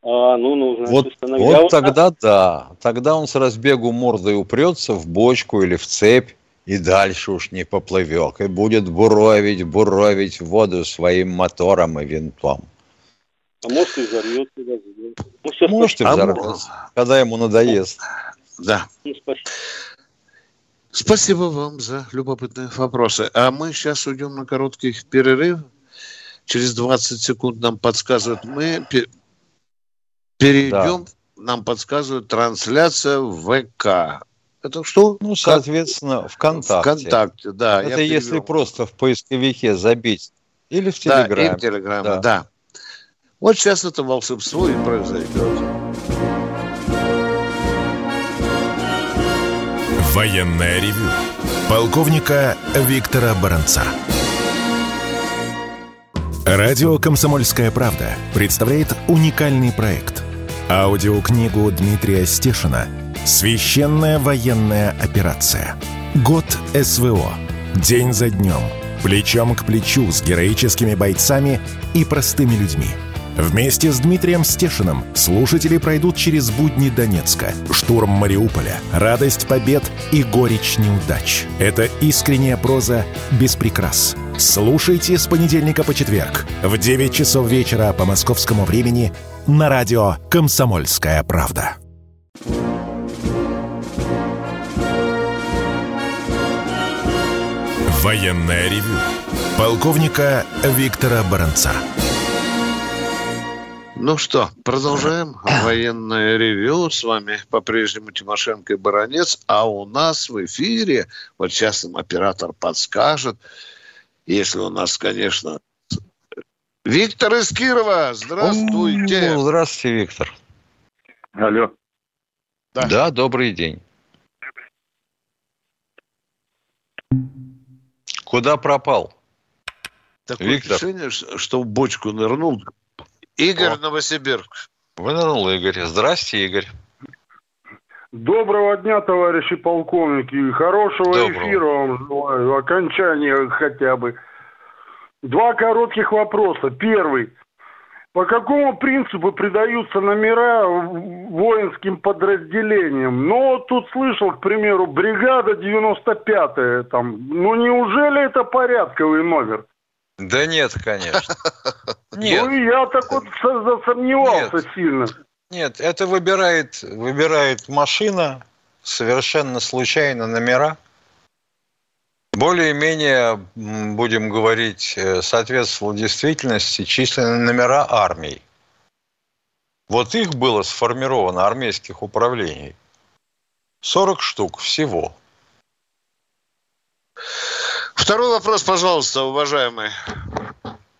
Speaker 12: А, ну, нужно
Speaker 2: Вот,
Speaker 12: установить.
Speaker 2: вот
Speaker 12: А вот
Speaker 2: тогда да. Тогда он с разбегу мордой упрется в бочку или в цепь и дальше уж не поплывет. И будет буровить, буровить воду своим мотором и винтом.
Speaker 12: А может и взорвется. да, да. Ну,
Speaker 2: Может и
Speaker 1: А
Speaker 2: взорвется, когда ему надоест.
Speaker 1: Да.
Speaker 12: спасибо.
Speaker 1: Спасибо вам за любопытные вопросы. А мы сейчас уйдем на короткий перерыв. Через 20 секунд нам подсказывают. Мы пе- перейдем, нам подсказывают трансляция в ВК. Это что?
Speaker 2: Ну, соответственно, ВКонтакте.
Speaker 1: ВКонтакте, да.
Speaker 2: Это если
Speaker 1: перевел.
Speaker 2: просто в поисковике забить. Или в
Speaker 1: Да,
Speaker 2: Телеграме.
Speaker 1: и в Телеграме,
Speaker 2: Да.
Speaker 1: да. Вот сейчас это волшебство и произойдет.
Speaker 3: Военное ревю полковника Виктора Баранца. Радио «Комсомольская правда» представляет уникальный проект. Аудиокнигу Дмитрия Стешина «Священная военная операция. Год СВО. День за днем. Плечом к плечу с героическими бойцами и простыми людьми». Вместе с Дмитрием Стешиным слушатели пройдут через будни Донецка, штурм Мариуполя, радость побед и горечь неудач. Это искренняя проза без прикрас. Слушайте с понедельника по четверг в 9 часов вечера по московскому времени на радио «Комсомольская правда». Военное ревю Полковника Виктора Баранца.
Speaker 1: Ну что, продолжаем военное ревю. С вами по-прежнему Тимошенко и Баранец. А у нас в эфире, вот сейчас нам оператор подскажет, если у нас, конечно... Виктор из Кирова, здравствуйте.
Speaker 2: Здравствуйте, Виктор.
Speaker 13: Алло.
Speaker 2: Да. да, добрый день. Куда пропал?
Speaker 1: Такое Виктор. ощущение, что в бочку нырнул. Игорь О. Новосибирск.
Speaker 2: Вынырнул Игорь. Здрасте, Игорь.
Speaker 13: Доброго дня, товарищи полковники. Хорошего Доброго. эфира вам желаю. Окончания хотя бы. Два коротких вопроса. Первый. По какому принципу придаются номера воинским подразделениям? Ну, вот тут слышал, к примеру, бригада 95-я, там, ну неужели это порядковый номер?
Speaker 2: Да нет, конечно.
Speaker 13: Нет. Ну, я так вот засомневался нет. сильно.
Speaker 2: Нет, это выбирает, выбирает машина, совершенно случайно номера. Более-менее, будем говорить, э, соответствовал действительности численные номера армий. Вот их было сформировано, армейских управлений, 40 штук всего.
Speaker 1: Второй вопрос, пожалуйста, уважаемый.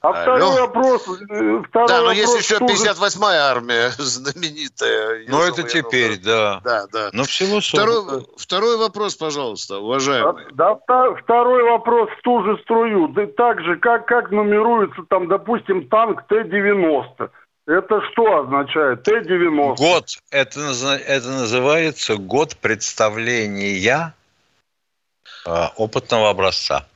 Speaker 13: А Алло. второй вопрос...
Speaker 1: Э, второй да, но вопрос есть еще 58-я армия знаменитая.
Speaker 2: Ну, это теперь, да.
Speaker 1: Да, да.
Speaker 2: Но всего 40.
Speaker 1: Второй, второй вопрос, пожалуйста, уважаемый.
Speaker 13: Да, да, второй вопрос в ту же струю. Да так же, как, как нумеруется там, допустим, танк Т-90. Это что означает? Т-90.
Speaker 2: Год. Это, это называется год представления э, опытного образца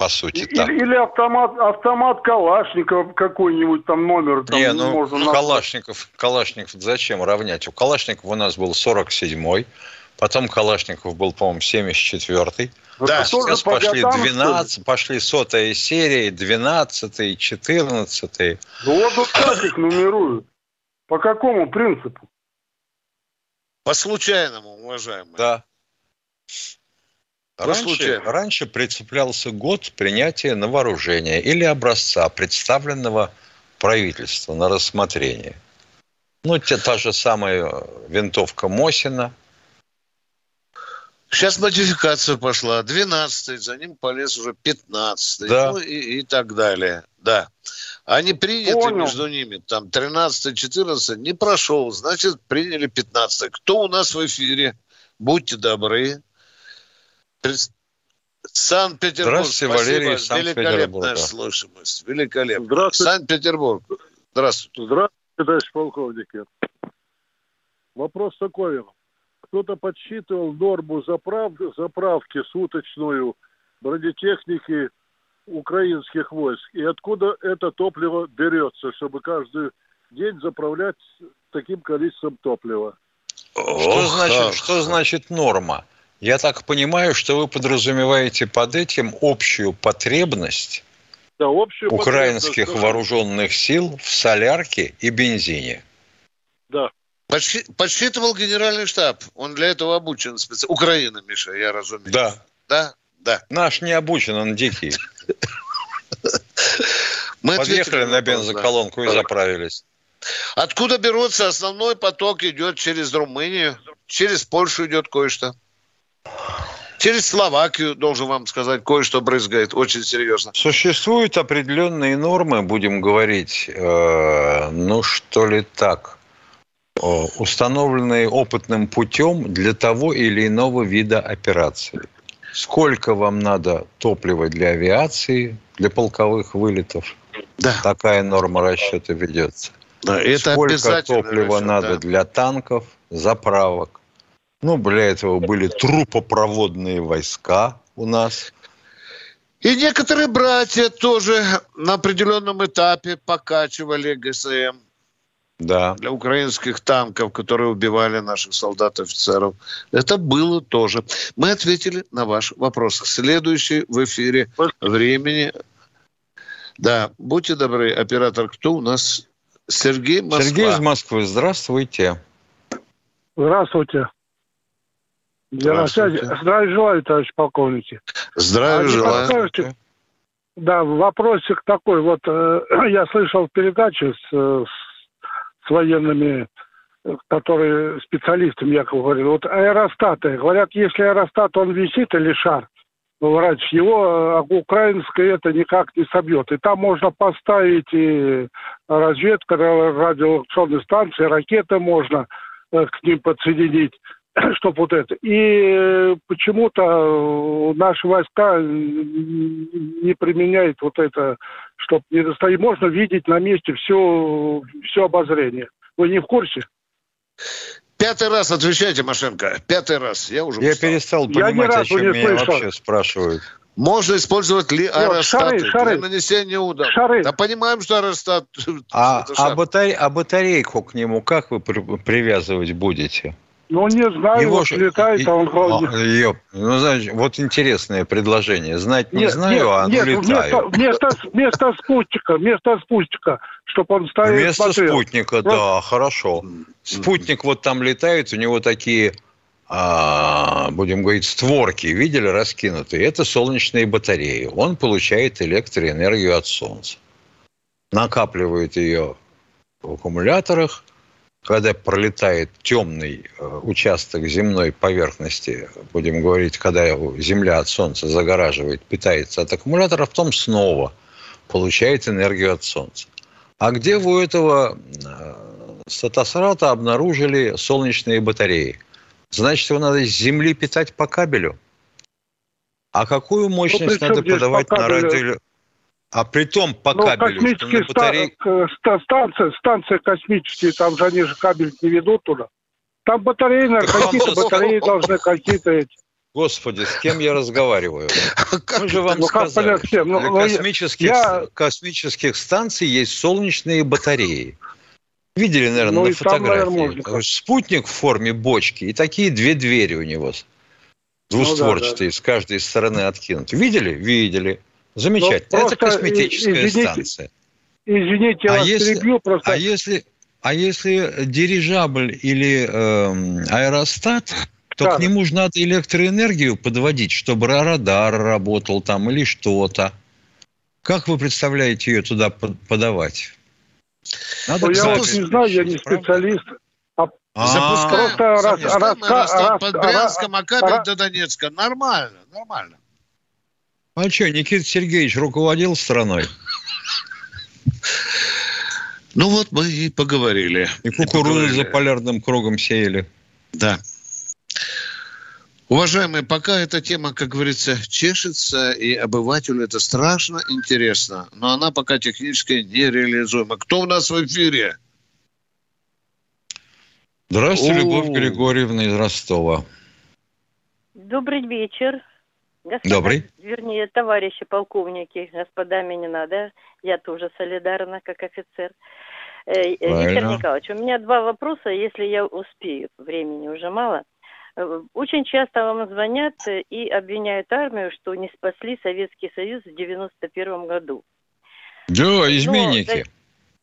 Speaker 2: по сути.
Speaker 13: Или, так. или автомат, автомат Калашников какой-нибудь там номер. Там
Speaker 2: Не, ну можно Калашников, Калашников зачем равнять? У Калашникова у нас был 47-й, потом Калашников был, по-моему, 74-й. Да, сейчас пошли 12, пошли сотая серия, 12 14
Speaker 13: Ну вот, вот как их нумеруют? По какому принципу?
Speaker 1: По случайному, уважаемый.
Speaker 2: Да. Раньше, раньше прицеплялся год принятия на вооружение или образца, представленного правительству на рассмотрение. Ну, те, та же самая винтовка Мосина.
Speaker 1: Сейчас модификация пошла. 12 за ним полез уже 15
Speaker 2: да.
Speaker 1: ну и, и так далее. Да. Они приняты Понял. между ними, там 13-14 не прошел, значит, приняли 15 Кто у нас в эфире? Будьте добры. Санкт-Петербург.
Speaker 2: Здравствуйте, Валерий,
Speaker 1: Великолепная слышимость. Великолепно. Здравствуйте. Санкт-Петербург. Здравствуйте.
Speaker 13: Здравствуйте, товарищ полковники. Вопрос такой. Кто-то подсчитывал норму заправ... заправки суточную бронетехники украинских войск. И откуда это топливо берется, чтобы каждый день заправлять таким количеством топлива?
Speaker 2: Что, значит, что значит норма? Я так понимаю, что вы подразумеваете под этим общую потребность
Speaker 13: да, общую
Speaker 2: украинских
Speaker 13: потребность,
Speaker 2: вооруженных сил в солярке и бензине.
Speaker 13: Да.
Speaker 1: Подсчитывал генеральный штаб. Он для этого обучен. Специ... Украина, Миша, я разумею.
Speaker 2: Да.
Speaker 1: Да? Да.
Speaker 2: Наш не обучен, он дикий. Мы Подъехали на бензоколонку и заправились.
Speaker 1: Откуда берутся? Основной поток идет через Румынию, через Польшу идет кое-что. Через Словакию, должен вам сказать, кое-что брызгает очень серьезно.
Speaker 2: Существуют определенные нормы, будем говорить, э, ну что ли так, э, установленные опытным путем для того или иного вида операции. Сколько вам надо топлива для авиации, для полковых вылетов?
Speaker 1: Да.
Speaker 2: Такая норма расчета ведется.
Speaker 1: Да, это
Speaker 2: Сколько топлива расчет, надо да. для танков, заправок? Ну, для этого были трупопроводные войска у нас.
Speaker 1: И некоторые братья тоже на определенном этапе покачивали ГСМ.
Speaker 2: Да.
Speaker 1: Для украинских танков, которые убивали наших солдат-офицеров. Это было тоже. Мы ответили на ваш вопрос. Следующий в эфире времени. Да, будьте добры, оператор, кто у нас? Сергей Москва.
Speaker 2: Сергей из Москвы, здравствуйте.
Speaker 13: Здравствуйте. Я на связи. Здравия желаю, товарищ полковники.
Speaker 1: Здравия а желаю.
Speaker 13: Подскажете,
Speaker 14: Да, вопросик такой. Вот э, я слышал передачу с, э, с, военными, э, которые специалистами якобы говорили. Вот аэростаты. Говорят, если аэростат, он висит или шар, врач, его э, украинское это никак не собьет. И там можно поставить и разведка, радиолокационные станции, ракеты можно э, к ним подсоединить чтобы вот это. И э, почему-то наши войска не применяют вот это, чтобы не достать. Можно видеть на месте все, все обозрение. Вы не в курсе?
Speaker 1: Пятый раз отвечайте, Машенко. Пятый раз. Я уже
Speaker 2: Я устал. перестал понимать, о чем меня слышал. вообще спрашивают.
Speaker 1: Можно использовать ли аэростаты шары, шары. для нанесения удара? Шары. Да понимаем, что аэростат...
Speaker 2: А, а, батаре, а батарейку к нему как вы при, привязывать будете?
Speaker 14: Ну, не знаю, Его вот летает, а он
Speaker 2: ходит. Ёп. Ну, значит, вот интересное предложение. Знать не нет, знаю, нет, а оно нет, летает.
Speaker 14: Вместо, вместо, вместо спутника, вместо спутника, чтобы он ставил
Speaker 2: Вместо смотрел. спутника, Просто... да, хорошо. Спутник вот там летает, у него такие, а, будем говорить, створки, видели, раскинутые. Это солнечные батареи. Он получает электроэнергию от Солнца. Накапливает ее в аккумуляторах, когда пролетает темный э, участок земной поверхности, будем говорить, когда Земля от Солнца загораживает, питается от аккумулятора, потом снова получает энергию от Солнца. А где вы у этого э, статосрата обнаружили солнечные батареи? Значит, его надо с Земли питать по кабелю. А какую мощность ну, надо подавать на радио? А при том по ну, кабелю,
Speaker 14: космические что батарей... ста- станции, станции космические, там же они же кабель не ведут туда. Там батареи, какие-то батареи должны какие-то эти.
Speaker 2: Господи, с кем я разговариваю? Мы же вам ну, сказали, понять, для ну, космических, я... космических станций есть солнечные батареи. Видели, наверное, ну, на фотографии. Там, наверное, Спутник в форме бочки, и такие две двери у него двустворчатые, ну, да, да. с каждой стороны откинуты. Видели? Видели. Замечательно. Это косметическая извините, станция.
Speaker 14: Извините, я а вас если, перебью просто.
Speaker 2: А если, а если дирижабль или э, аэростат, то да. к нему же надо электроэнергию подводить, чтобы радар работал там или что-то. Как вы представляете ее туда подавать?
Speaker 14: Надо ну, я вот не знаю, я не специалист.
Speaker 1: А, а Запускаем. Просто раз, раз, раз, под Брянском, а кабель до Донецка. Нормально, нормально.
Speaker 2: А что, Никита Сергеевич руководил страной?
Speaker 1: Ну вот мы и поговорили.
Speaker 2: И кукурузу за полярным кругом сеяли.
Speaker 1: Да. Уважаемые, пока эта тема, как говорится, чешется, и обывателю это страшно интересно, но она пока технически нереализуема. Кто у нас в эфире?
Speaker 2: Здравствуйте, Любовь Григорьевна из Ростова.
Speaker 15: Добрый вечер.
Speaker 2: Господа, Добрый.
Speaker 15: Вернее, товарищи полковники, господа Минина, да, я тоже солидарна, как офицер. Э, Виктор Николаевич, у меня два вопроса, если я успею, времени уже мало. Э, очень часто вам звонят и обвиняют армию, что не спасли Советский Союз в 91 году.
Speaker 2: Да, изменники.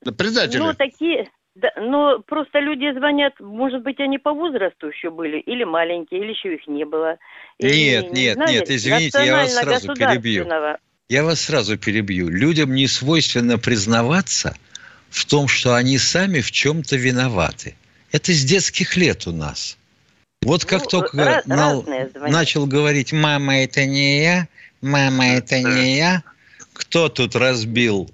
Speaker 15: Ну, предатели. Ну, такие, да, но просто люди звонят, может быть, они по возрасту еще были, или маленькие, или еще их не было.
Speaker 2: Нет, не, нет, знали, нет, извините, я вас сразу перебью. Я вас сразу перебью. Людям не свойственно признаваться в том, что они сами в чем-то виноваты. Это с детских лет у нас. Вот как ну, только на, начал говорить «мама, это не я», «мама, это не я», кто тут разбил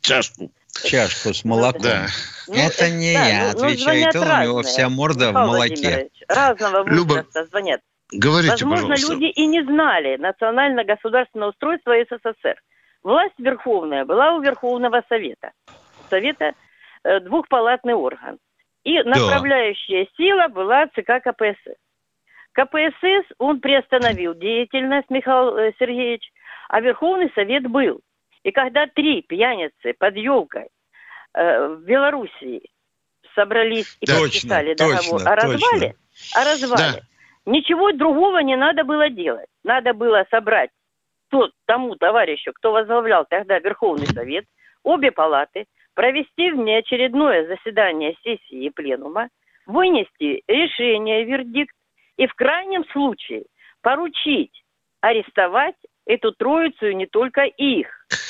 Speaker 1: чашку?
Speaker 2: Чашку с молоком. Да. Ну, это не да, я, ну, отвечает он, разные. у него вся морда Михаил в молоке.
Speaker 15: Разного возраста Люба, звонят.
Speaker 1: Говорите,
Speaker 15: Возможно,
Speaker 1: пожалуйста.
Speaker 15: люди и не знали национально-государственное устройство СССР. Власть верховная была у Верховного Совета. Совета э, двухпалатный орган. И направляющая да. сила была ЦК КПСС. КПСС, он приостановил деятельность, Михаил э, Сергеевич, а Верховный Совет был. И когда три пьяницы под елкой э, в Белоруссии собрались и точно, подписали договор точно, о развале, точно. о развале, да. ничего другого не надо было делать. Надо было собрать тот, тому товарищу, кто возглавлял тогда Верховный Совет, обе палаты, провести внеочередное заседание сессии и пленума, вынести решение, вердикт и в крайнем случае поручить арестовать эту троицу и не только их.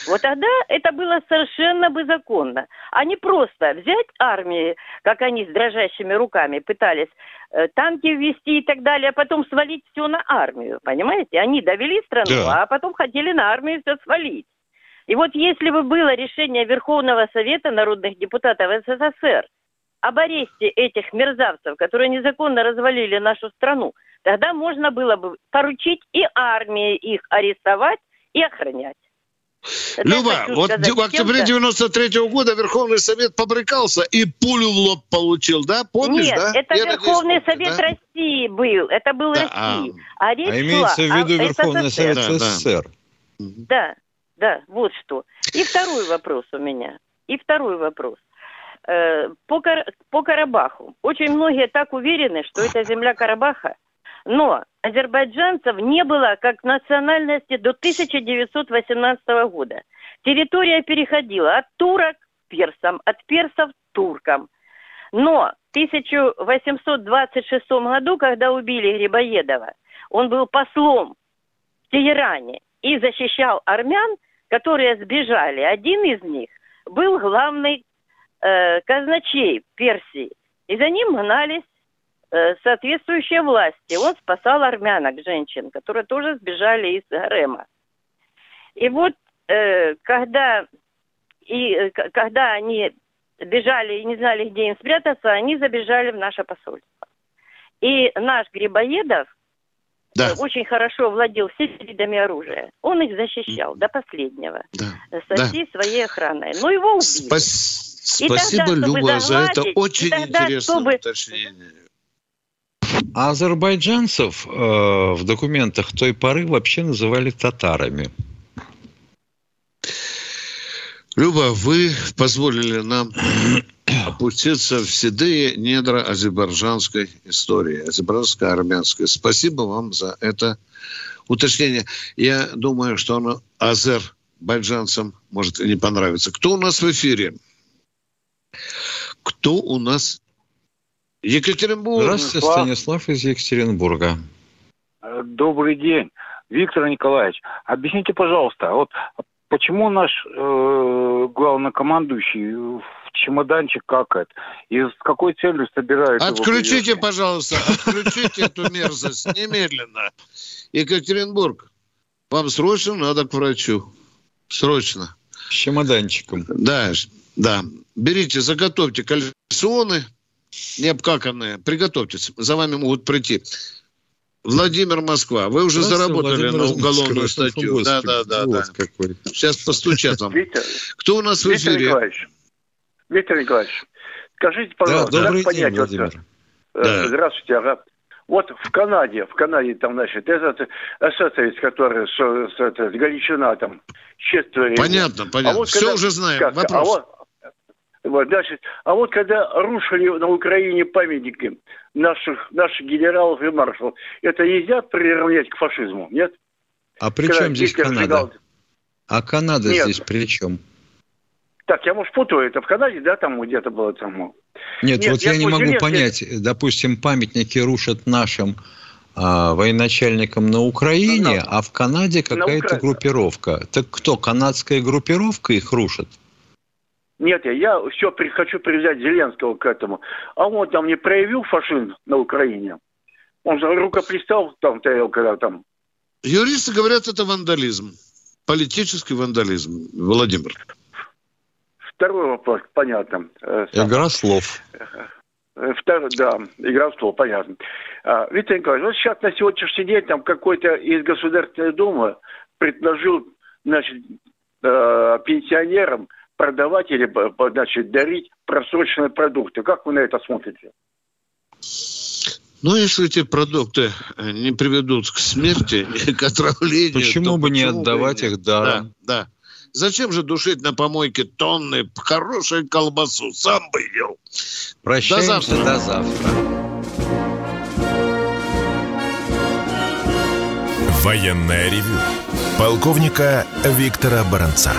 Speaker 15: Вот тогда это было совершенно бы законно. А не просто взять армии, как они с дрожащими руками пытались э, танки ввести и так далее, а потом свалить все на армию, понимаете? Они довели страну, да. а потом хотели на армию все свалить. И вот если бы было решение Верховного Совета народных депутатов СССР об аресте этих мерзавцев, которые незаконно развалили нашу страну, тогда можно было бы поручить и армии их арестовать и охранять.
Speaker 1: Люба, вот сказать, в октябре 93 -го года Верховный Совет побрыкался и пулю в лоб получил, да? Помнишь,
Speaker 15: Нет,
Speaker 1: да?
Speaker 15: это Я Верховный надеюсь, Совет да? России был, это был да, Россия. А,
Speaker 2: а, речь а имеется в виду Верховный СССР. Совет СССР.
Speaker 15: Да, да, да, вот что. И второй вопрос у меня. И второй вопрос. Э, по, Кар... по Карабаху. Очень многие так уверены, что это земля Карабаха, но азербайджанцев не было как национальности до 1918 года. Территория переходила от турок к персам, от персов к туркам. Но в 1826 году, когда убили Грибоедова, он был послом в Тегеране и защищал армян, которые сбежали. Один из них был главный э, казначей Персии. И за ним гнались соответствующие власти. Он спасал армянок, женщин, которые тоже сбежали из гарема. И вот э, когда, и, э, когда они бежали и не знали, где им спрятаться, они забежали в наше посольство. И наш Грибоедов да. очень хорошо владел всеми видами оружия. Он их защищал до последнего. Да. Со всей да. своей охраной. Но его убили.
Speaker 1: Спас... Спасибо, тогда, Люба, за это очень тогда, интересное чтобы... уточнение.
Speaker 2: А азербайджанцев э, в документах той поры вообще называли татарами.
Speaker 1: Люба, вы позволили нам опуститься в седые недра азербайджанской истории, азербайджанской армянской. Спасибо вам за это уточнение. Я думаю, что оно азербайджанцам может и не понравиться. Кто у нас в эфире? Кто у нас? Екатеринбург.
Speaker 2: Здравствуйте, Станислав из Екатеринбурга.
Speaker 16: Добрый день. Виктор Николаевич, объясните, пожалуйста, вот почему наш э, главнокомандующий в чемоданчик какает? И с какой целью собирают
Speaker 1: Отключите, его пожалуйста, отключите эту мерзость немедленно. Екатеринбург, вам срочно надо к врачу. Срочно.
Speaker 2: С чемоданчиком.
Speaker 1: Да, да. Берите, заготовьте кальсоны необкаканные. Приготовьтесь. За вами могут прийти. Владимир Москва, вы уже заработали Владимир на уголовную Москва, статью. Да, да, да, вот да. Какой. Сейчас постучат вам. Виктор, Кто у нас в эфире?
Speaker 16: Виктор Николаевич, Виктор Николаевич, скажите, пожалуйста,
Speaker 2: да, добрый как день, понять, Владимир.
Speaker 16: Вот, да. Здравствуйте, ага. Вот в Канаде, в Канаде там, значит, этот эсэсовец, который с, с, с, с Галичина там, четверо.
Speaker 1: Понятно, понятно. А вот Все когда, уже знаем. Как, Вопрос. А вот,
Speaker 16: вот, значит, а вот когда рушили на Украине памятники наших, наших генералов и маршалов, это нельзя приравнять к фашизму, нет?
Speaker 2: А при когда чем здесь Канада? Сжигал... А Канада нет. здесь при чем?
Speaker 16: Так, я, может, путаю, это в Канаде, да, там где-то было там?
Speaker 2: Нет, нет вот я, я не могу нет, понять, нет. допустим, памятники рушат нашим а, военачальникам на Украине, на, а в Канаде какая-то Укра... группировка. Так кто, канадская группировка их рушит?
Speaker 16: Нет, я, я все при, хочу привязать Зеленского к этому. А он там не проявил фашизм на Украине. Он же рукопристал там, когда там.
Speaker 1: Юристы говорят, это вандализм. Политический вандализм. Владимир.
Speaker 16: Второй вопрос, понятно.
Speaker 2: Э, игра слов.
Speaker 16: Э, Второй, да, игра слов, понятно. А, Виктор Николаевич, вот сейчас на сегодняшний день там какой-то из Государственной Думы предложил, значит, э, пенсионерам продавать или, значит, дарить просроченные продукты. Как вы на это смотрите?
Speaker 1: Ну, если эти продукты не приведут к смерти и к отравлению...
Speaker 2: Почему бы не отдавать их даром?
Speaker 1: Да, да. Зачем же душить на помойке тонны хорошей колбасу? Сам бы ел.
Speaker 2: Прощаемся до завтра. До завтра.
Speaker 3: Военная ревю. Полковника Виктора Баранца.